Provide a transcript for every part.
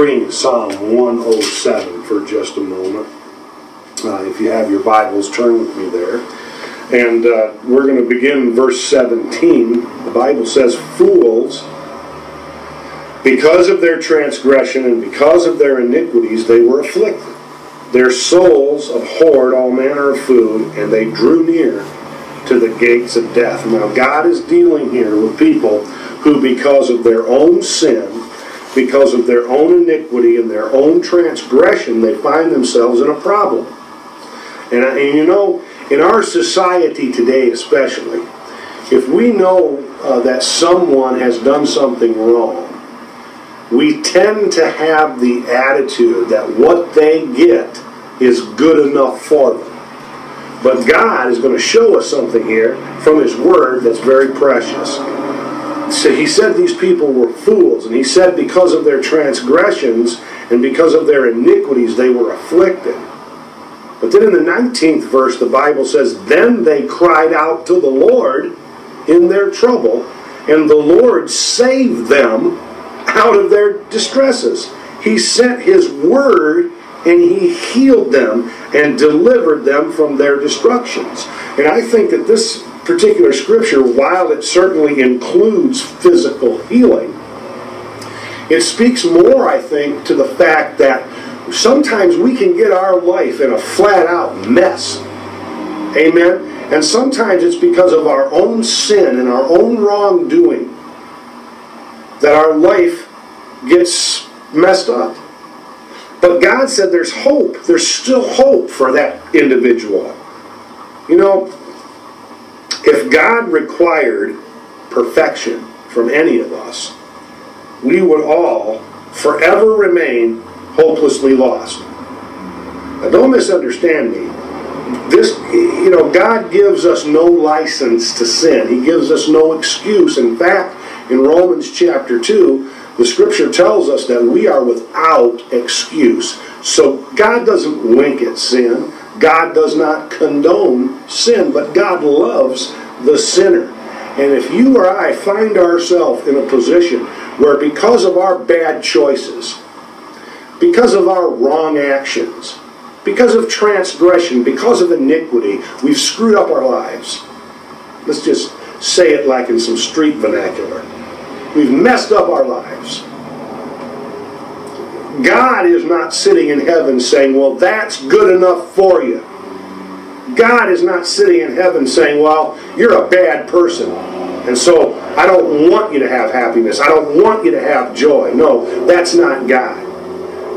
bring Psalm 107 for just a moment. Uh, if you have your Bibles, turn with me there. And uh, we're going to begin verse 17. The Bible says, Fools, because of their transgression and because of their iniquities, they were afflicted. Their souls abhorred all manner of food, and they drew near to the gates of death. Now, God is dealing here with people who, because of their own sin, because of their own iniquity and their own transgression, they find themselves in a problem. And, and you know, in our society today, especially, if we know uh, that someone has done something wrong, we tend to have the attitude that what they get is good enough for them. But God is going to show us something here from His Word that's very precious. So He said these people were fools, and He said because of their transgressions and because of their iniquities they were afflicted. But then in the 19th verse, the Bible says, Then they cried out to the Lord in their trouble, and the Lord saved them out of their distresses. He sent His word and He healed them and delivered them from their destructions. And I think that this particular scripture, while it certainly includes physical healing, it speaks more, I think, to the fact that sometimes we can get our life in a flat out mess. Amen? And sometimes it's because of our own sin and our own wrongdoing that our life gets messed up. But God said there's hope. There's still hope for that individual. You know, if God required perfection from any of us, we would all forever remain hopelessly lost. Now, don't misunderstand me. This, you know, God gives us no license to sin. He gives us no excuse. In fact, in Romans chapter 2, the scripture tells us that we are without excuse. So God doesn't wink at sin. God does not condone sin, but God loves the sinner. And if you or I find ourselves in a position where because of our bad choices, because of our wrong actions, because of transgression, because of iniquity, we've screwed up our lives. Let's just say it like in some street vernacular. We've messed up our lives. God is not sitting in heaven saying, well, that's good enough for you. God is not sitting in heaven saying, well, you're a bad person. And so I don't want you to have happiness. I don't want you to have joy. No, that's not God.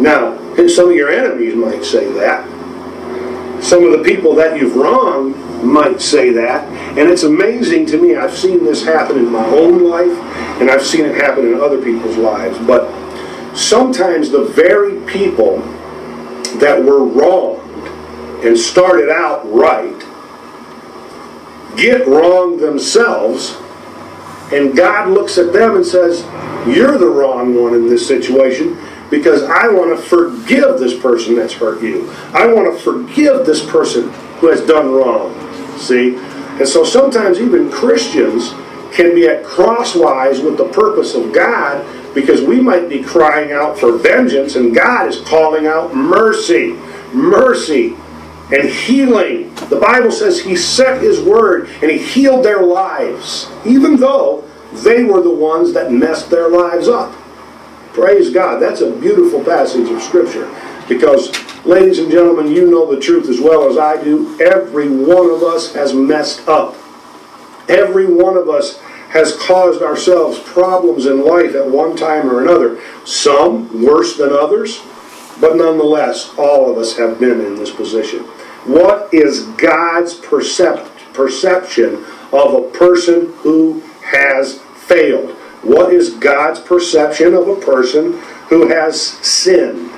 Now, some of your enemies might say that. Some of the people that you've wronged might say that. And it's amazing to me. I've seen this happen in my own life, and I've seen it happen in other people's lives. But sometimes the very people that were wronged and started out right get wrong themselves, and God looks at them and says, You're the wrong one in this situation because I want to forgive this person that's hurt you. I want to forgive this person who has done wrong. See? And so sometimes even Christians can be at crosswise with the purpose of God because we might be crying out for vengeance and God is calling out mercy. Mercy and healing. The Bible says He sent His word and He healed their lives, even though they were the ones that messed their lives up. Praise God. That's a beautiful passage of Scripture because, ladies and gentlemen, you know the truth as well as I do. Every one of us has messed up. Every one of us has caused ourselves problems in life at one time or another. Some worse than others, but nonetheless, all of us have been in this position. What is God's percept, perception of a person who has failed? What is God's perception of a person who has sinned?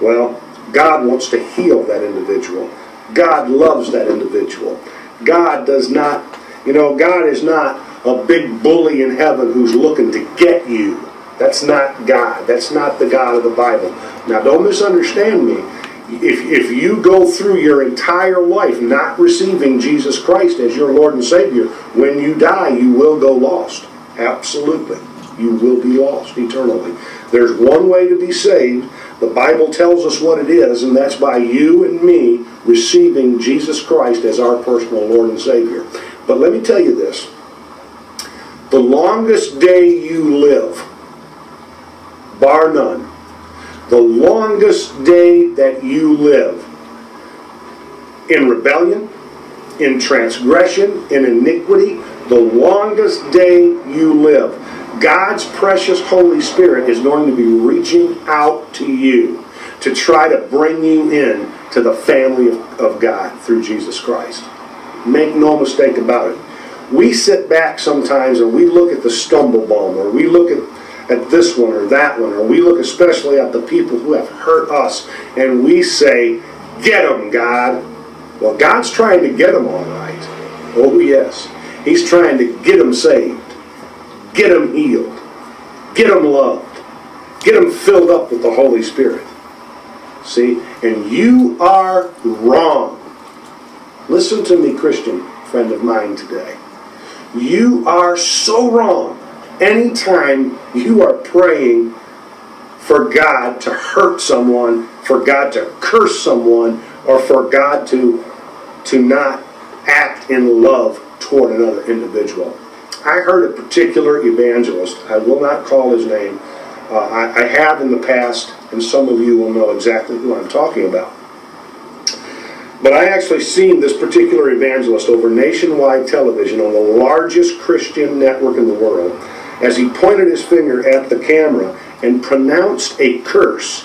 Well, God wants to heal that individual. God loves that individual. God does not, you know, God is not a big bully in heaven who's looking to get you. That's not God. That's not the God of the Bible. Now, don't misunderstand me. If, if you go through your entire life not receiving Jesus Christ as your Lord and Savior, when you die, you will go lost. Absolutely. you will be lost eternally. There's one way to be saved. The Bible tells us what it is, and that's by you and me receiving Jesus Christ as our personal Lord and Savior. But let me tell you this the longest day you live, bar none, the longest day that you live in rebellion, in transgression, in iniquity, the longest day you live, God's precious Holy Spirit is going to be reaching out to you to try to bring you in to the family of, of God through Jesus Christ. Make no mistake about it. We sit back sometimes and we look at the stumble bomb or we look at, at this one or that one or we look especially at the people who have hurt us and we say, Get them, God. Well, God's trying to get them all right. Oh, yes. He's trying to get them saved, get them healed, get them loved, get them filled up with the Holy Spirit. See? And you are wrong. Listen to me, Christian friend of mine today. You are so wrong anytime you are praying for God to hurt someone, for God to curse someone, or for God to, to not act in love toward another individual. I heard a particular evangelist, I will not call his name, uh, I, I have in the past, and some of you will know exactly who I'm talking about. But I actually seen this particular evangelist over nationwide television on the largest Christian network in the world as he pointed his finger at the camera and pronounced a curse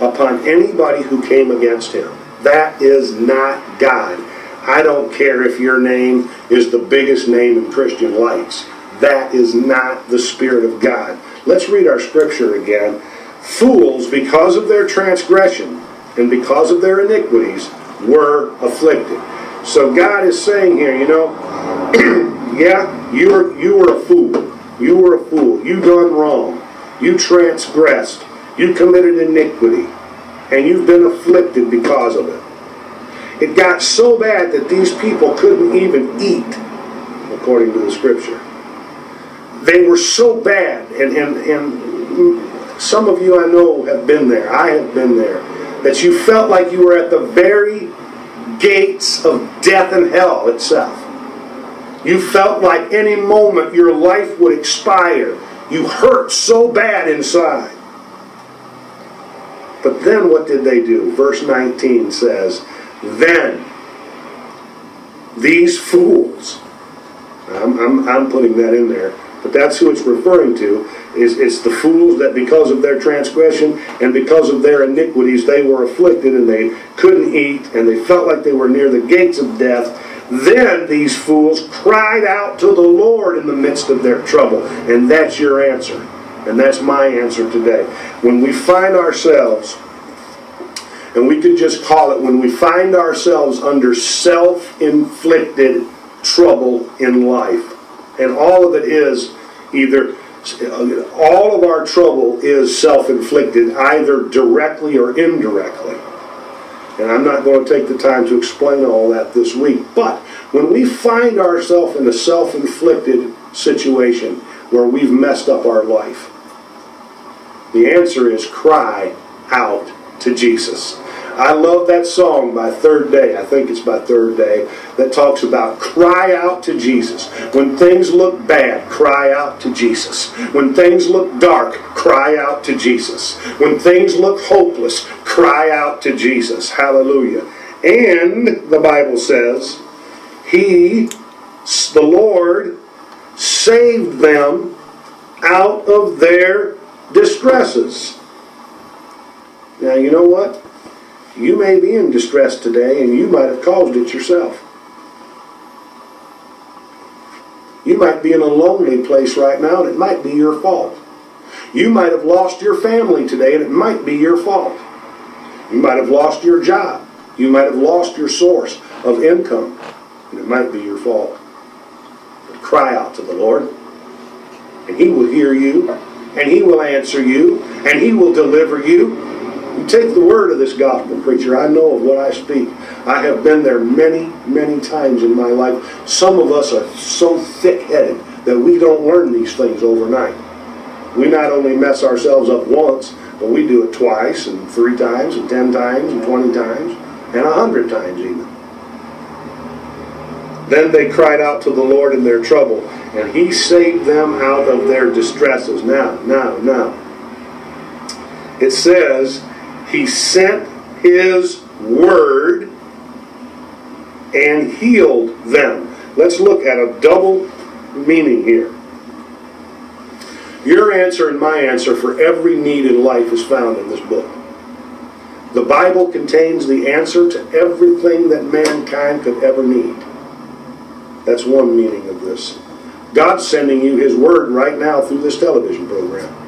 upon anybody who came against him. That is not God. I don't care if your name is the biggest name in Christian lights. That is not the Spirit of God. Let's read our scripture again. Fools, because of their transgression and because of their iniquities, were afflicted. So God is saying here, you know, yeah, you were you were a fool. You were a fool. You done wrong. You transgressed. You committed iniquity. And you've been afflicted because of it. It got so bad that these people couldn't even eat, according to the scripture. They were so bad, and, and, and some of you I know have been there. I have been there that you felt like you were at the very gates of death and hell itself. You felt like any moment your life would expire. You hurt so bad inside. But then what did they do? Verse 19 says, Then these fools, I'm, I'm, I'm putting that in there, but that's who it's referring to, is it's the fools that because of their transgression and because of their iniquities they were afflicted and they couldn't eat and they felt like they were near the gates of death. Then these fools cried out to the Lord in the midst of their trouble. And that's your answer. And that's my answer today. When we find ourselves, and we could just call it when we find ourselves under self inflicted trouble in life, and all of it is either all of our trouble is self-inflicted either directly or indirectly and i'm not going to take the time to explain all that this week but when we find ourselves in a self-inflicted situation where we've messed up our life the answer is cry out to jesus I love that song by Third Day, I think it's by Third Day, that talks about cry out to Jesus. When things look bad, cry out to Jesus. When things look dark, cry out to Jesus. When things look hopeless, cry out to Jesus. Hallelujah. And the Bible says, He, the Lord, saved them out of their distresses. Now, you know what? You may be in distress today and you might have caused it yourself. You might be in a lonely place right now and it might be your fault. You might have lost your family today and it might be your fault. You might have lost your job. You might have lost your source of income and it might be your fault. But cry out to the Lord and He will hear you and He will answer you and He will deliver you you take the word of this gospel preacher. I know of what I speak. I have been there many, many times in my life. Some of us are so thick headed that we don't learn these things overnight. We not only mess ourselves up once, but we do it twice and three times and ten times and twenty times and a hundred times even. Then they cried out to the Lord in their trouble, and he saved them out of their distresses. Now, now, now. It says, He sent His word and healed them. Let's look at a double meaning here. Your answer and my answer for every need in life is found in this book. The Bible contains the answer to everything that mankind could ever need. That's one meaning of this. God's sending you His Word right now through this television program.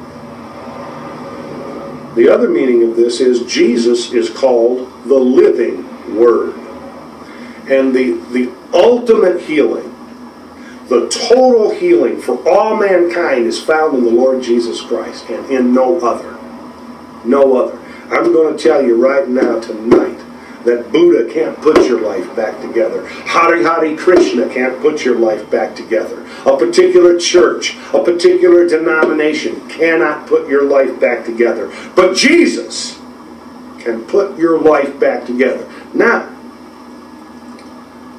The other meaning of this is Jesus is called the living Word. And the, the ultimate healing, the total healing for all mankind is found in the Lord Jesus Christ and in no other. No other. I'm going to tell you right now tonight that Buddha can't put your life back together. Hari Hari Krishna can't put your life back together. A particular church, a particular denomination cannot put your life back together. But Jesus can put your life back together. Now,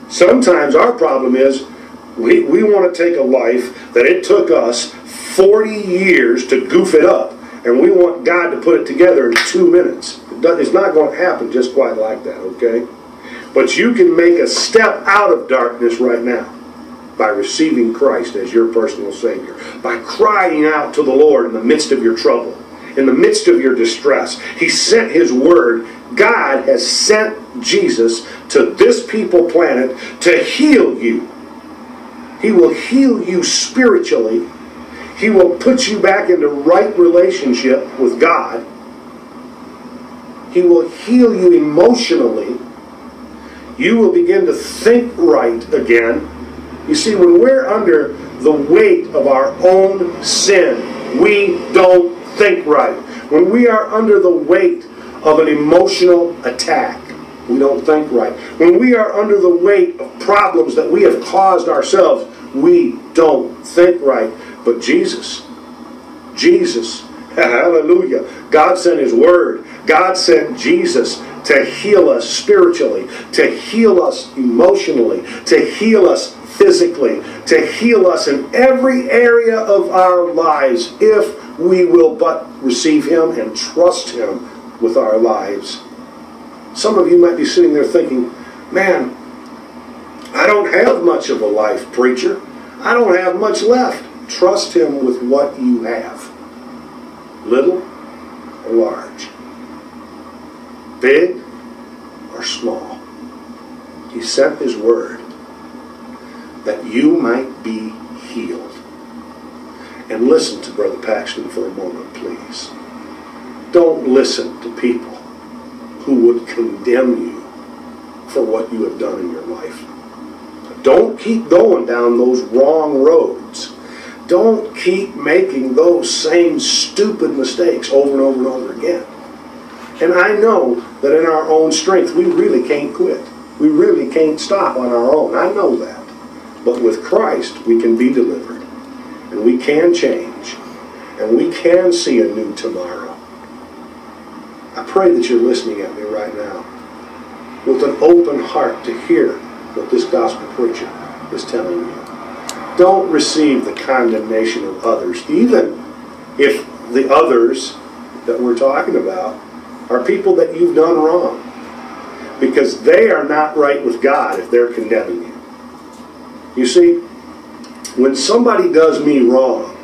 sometimes our problem is we, we want to take a life that it took us 40 years to goof it up, and we want God to put it together in two minutes. It's not going to happen just quite like that, okay? But you can make a step out of darkness right now by receiving Christ as your personal Savior, by crying out to the Lord in the midst of your trouble, in the midst of your distress. He sent His Word. God has sent Jesus to this people planet to heal you. He will heal you spiritually. He will put you back into right relationship with God. He will heal you emotionally. You will begin to think right again. You see, when we're under the weight of our own sin, we don't think right. When we are under the weight of an emotional attack, we don't think right. When we are under the weight of problems that we have caused ourselves, we don't think right. But Jesus, Jesus, hallelujah, God sent His Word. God sent Jesus to heal us spiritually, to heal us emotionally, to heal us physically, to heal us in every area of our lives if we will but receive Him and trust Him with our lives. Some of you might be sitting there thinking, man, I don't have much of a life, preacher. I don't have much left. Trust Him with what you have, little or large, big or small. He sent His word that you might be healed. And listen to Brother Paxton for a moment, please. Don't listen to people who would condemn you for what you have done in your life. Don't keep going down those wrong roads. Don't keep making those same stupid mistakes over and over and over again. And I know that in our own strength, we really can't quit. We really can't stop on our own. I know that. But with Christ, we can be delivered. And we can change. And we can see a new tomorrow. I pray that you're listening at me right now with an open heart to hear what this gospel preacher is telling you. Don't receive the condemnation of others, even if the others that we're talking about are people that you've done wrong. Because they are not right with God if they're condemning you. You see, when somebody does me wrong,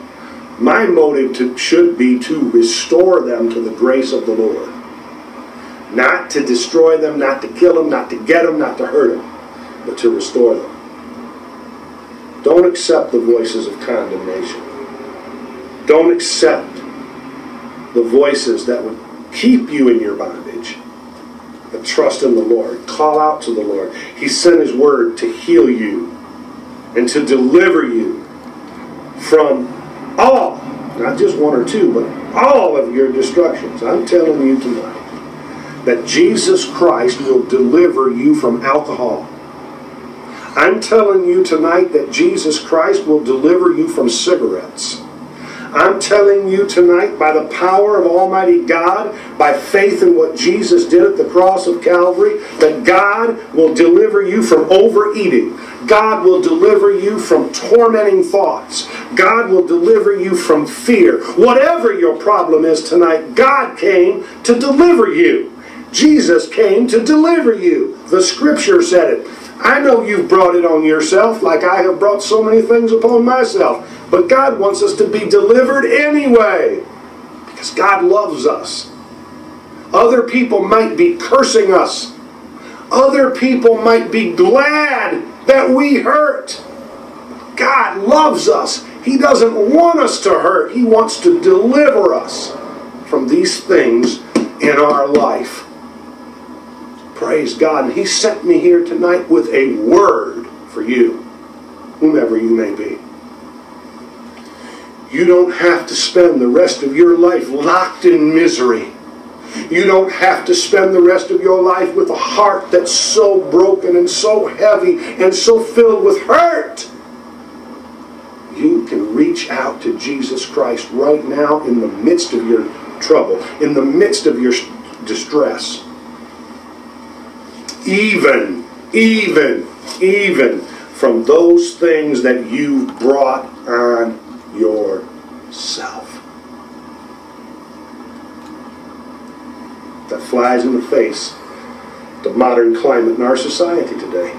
my motive to, should be to restore them to the grace of the Lord. Not to destroy them, not to kill them, not to get them, not to hurt them, but to restore them. Don't accept the voices of condemnation. Don't accept the voices that would keep you in your bondage. But trust in the Lord. Call out to the Lord. He sent His word to heal you and to deliver you from all, not just one or two, but all of your destructions. I'm telling you tonight that Jesus Christ will deliver you from alcohol. I'm telling you tonight that Jesus Christ will deliver you from cigarettes. I'm telling you tonight, by the power of Almighty God, by faith in what Jesus did at the cross of Calvary, that God will deliver you from overeating. God will deliver you from tormenting thoughts. God will deliver you from fear. Whatever your problem is tonight, God came to deliver you. Jesus came to deliver you. The scripture said it. I know you've brought it on yourself, like I have brought so many things upon myself. But God wants us to be delivered anyway. Because God loves us. Other people might be cursing us. Other people might be glad that we hurt. God loves us. He doesn't want us to hurt. He wants to deliver us from these things in our life. Praise God. And He sent me here tonight with a word for you, whomever you may be. You don't have to spend the rest of your life locked in misery. You don't have to spend the rest of your life with a heart that's so broken and so heavy and so filled with hurt. You can reach out to Jesus Christ right now in the midst of your trouble, in the midst of your distress. Even, even, even from those things that you've brought on yourself. That flies in the face the modern climate in our society today.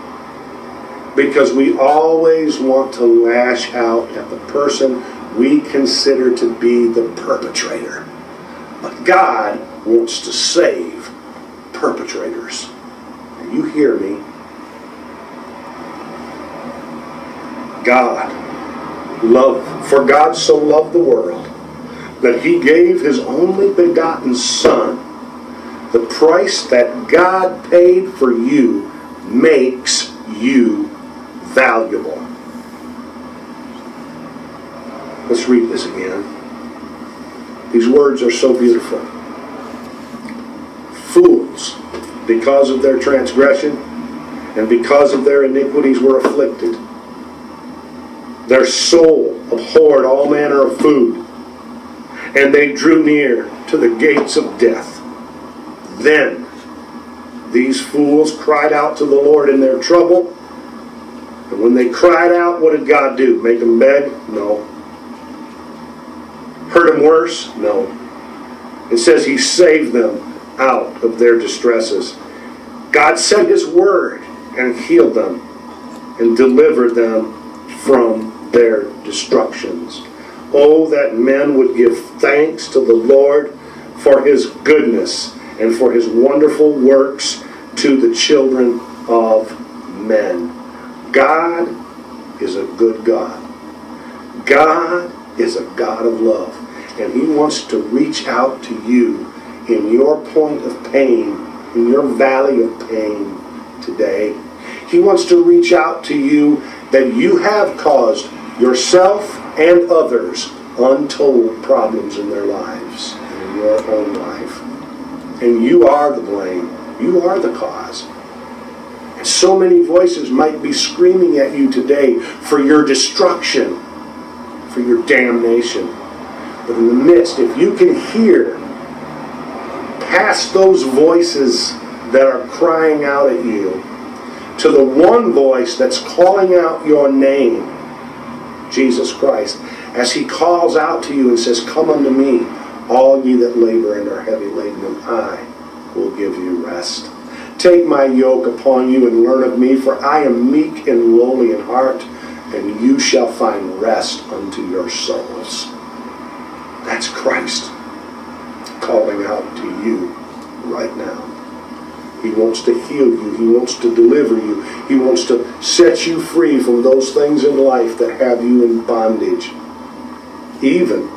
Because we always want to lash out at the person we consider to be the perpetrator. But God wants to save perpetrators. You hear me? God love for God so loved the world that he gave his only begotten son. The price that God paid for you makes you valuable. Let's read this again. These words are so beautiful. Fools because of their transgression and because of their iniquities were afflicted their soul abhorred all manner of food, and they drew near to the gates of death. Then these fools cried out to the Lord in their trouble. And when they cried out, what did God do? Make them beg? No. Hurt them worse? No. It says He saved them out of their distresses. God sent His word and healed them and delivered them from their destructions. Oh, that men would give thanks to the Lord for his goodness and for his wonderful works to the children of men. God is a good God. God is a God of love. And he wants to reach out to you in your point of pain, in your valley of pain today. He wants to reach out to you that you have caused yourself and others untold problems in their lives and in your own life. And you are the blame. You are the cause. And so many voices might be screaming at you today for your destruction, for your damnation. But in the midst, if you can hear past those voices that are crying out at you, to the one voice that's calling out your name, Jesus Christ, as he calls out to you and says, Come unto me, all ye that labor and are heavy laden, and I will give you rest. Take my yoke upon you and learn of me, for I am meek and lowly in heart, and you shall find rest unto your souls. That's Christ calling out to you right now. He wants to heal you. He wants to deliver you. He wants to set you free from those things in life that have you in bondage. Even,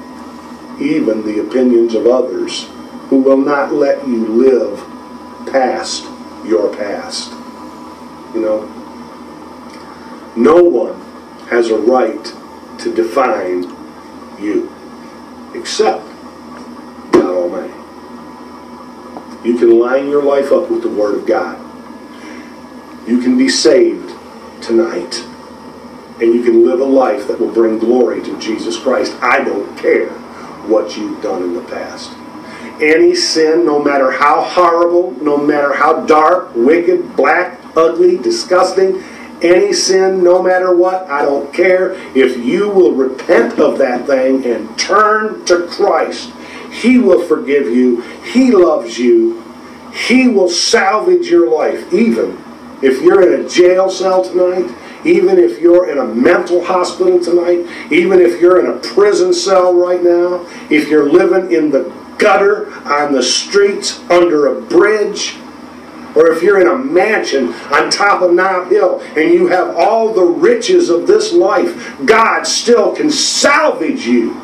even the opinions of others who will not let you live past your past. You know, no one has a right to define you except God Almighty. You can line your life up with the Word of God. You can be saved tonight. and you can live a life that will bring glory to Jesus Christ. I don't care what you've done in the past. Any sin, no matter how horrible, no matter how dark, wicked, black, ugly, disgusting, any sin, no matter what, I don't care. If you will repent of that thing and turn to Christ, He will forgive you. He loves you. He will salvage your life, even if you're in a jail cell tonight, even if you're in a mental hospital tonight, even if you're in a prison cell right now, if you're living in the gutter, on the streets, under a bridge, or if you're in a mansion on top of Nob Hill and you have all the riches of this life, God still can salvage you.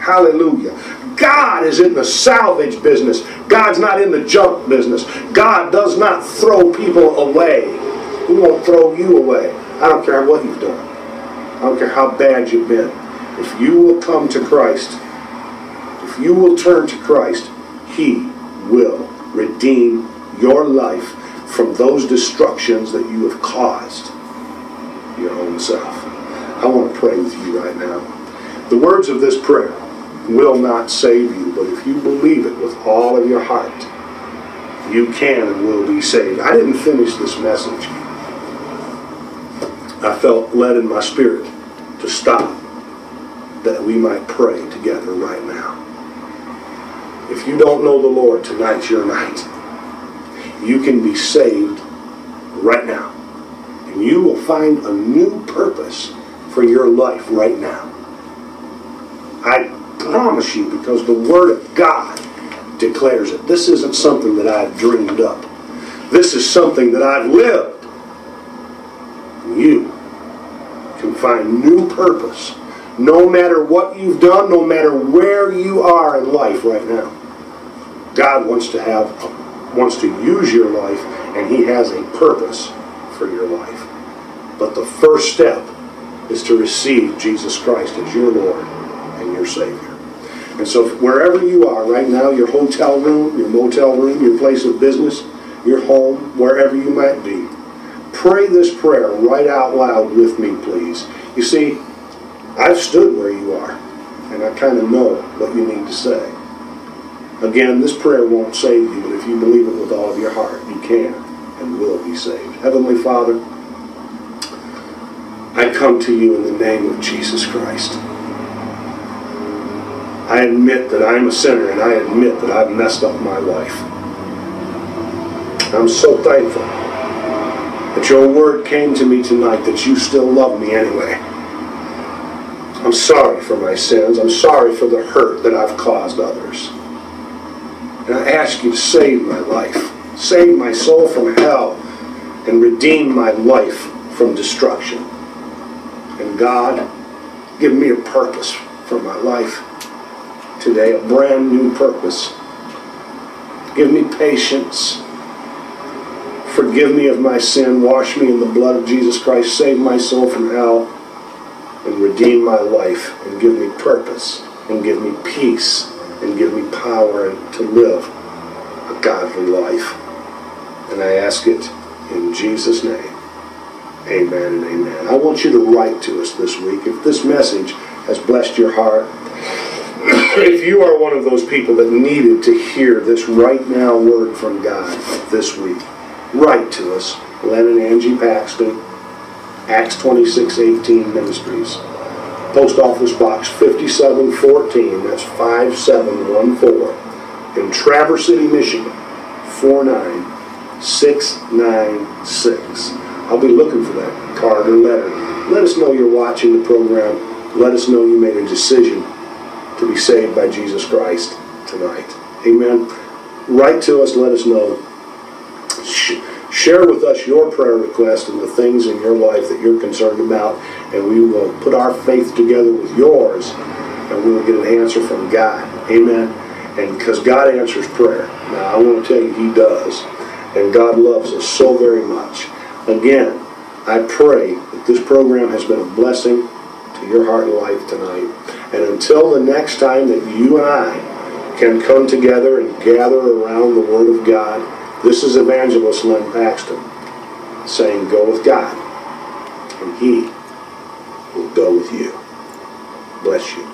Hallelujah. God is in the salvage business. God's not in the junk business. God does not throw people away. He won't throw you away. I don't care what you've done. I don't care how bad you've been. If you will come to Christ, if you will turn to Christ, He will redeem your life from those destructions that you have caused your own self. I want to pray with you right now. The words of this prayer will not save you, but if you believe it with all of your heart, you can and will be saved. I didn't finish this message. I felt led in my spirit to stop that we might pray together right now. If you don't know the Lord, tonight's your night. You can be saved right now. And you will find a new purpose for your life right now. I promise you, because the Word of God declares it. This isn't something that I've dreamed up. This is something that I've lived. You can find new purpose no matter what you've done, no matter where you are in life right now. God wants to have wants to use your life and he has a purpose for your life. But the first step is to receive Jesus Christ as your Lord and your Savior. And so wherever you are right now, your hotel room, your motel room, your place of business, your home, wherever you might be, pray this prayer right out loud with me, please. You see, I've stood where you are, and I kind of know what you need to say. Again, this prayer won't save you, but if you believe it with all of your heart, you can and will be saved. Heavenly Father, I come to you in the name of Jesus Christ. I admit that I'm a sinner and I admit that I've messed up my life. I'm so thankful that your word came to me tonight that you still love me anyway. I'm sorry for my sins. I'm sorry for the hurt that I've caused others. And I ask you to save my life, save my soul from hell, and redeem my life from destruction. And God, give me a purpose for my life today, a brand new purpose. Give me patience. Forgive me of my sin. Wash me in the blood of Jesus Christ. Save my soul from hell. And redeem my life. And give me purpose. And give me peace. And give me power to live a godly life. And I ask it in Jesus' name. Amen and amen. I want you to write to us this week. If this message has blessed your heart, if you are one of those people that needed to hear this right now word from God this week, write to us. Len and Angie Paxton, Acts 2618 Ministries. Post Office Box 5714, that's 5714, in Traverse City, Michigan, 49696. I'll be looking for that card or letter. Let us know you're watching the program. Let us know you made a decision to be saved by Jesus Christ tonight. Amen. Write to us, let us know. Share with us your prayer request and the things in your life that you're concerned about, and we will put our faith together with yours, and we will get an answer from God. Amen. And because God answers prayer. Now, I want to tell you, He does. And God loves us so very much. Again, I pray that this program has been a blessing to your heart and life tonight. And until the next time that you and I can come together and gather around the Word of God, this is Evangelist Len Paxton saying, Go with God, and He will go with you. Bless you.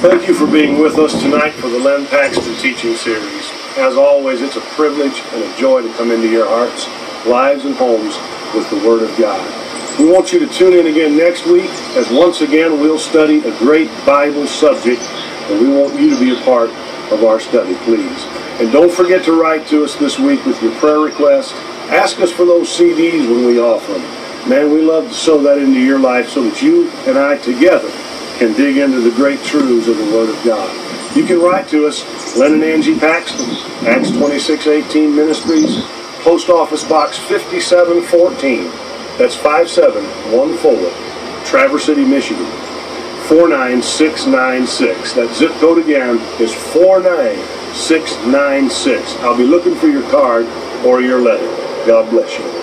Thank you for being with us tonight for the Len Paxton teaching series. As always, it's a privilege and a joy to come into your hearts, lives, and homes with the Word of God. We want you to tune in again next week as once again we'll study a great Bible subject and we want you to be a part of our study, please. And don't forget to write to us this week with your prayer requests. Ask us for those CDs when we offer them. Man, we love to sow that into your life so that you and I together can dig into the great truths of the Word of God. You can write to us, Len and Angie Paxton, Acts 2618 Ministries, Post Office Box 5714. That's 5714, Traverse City, Michigan. 49696. That zip code again is 49696. I'll be looking for your card or your letter. God bless you.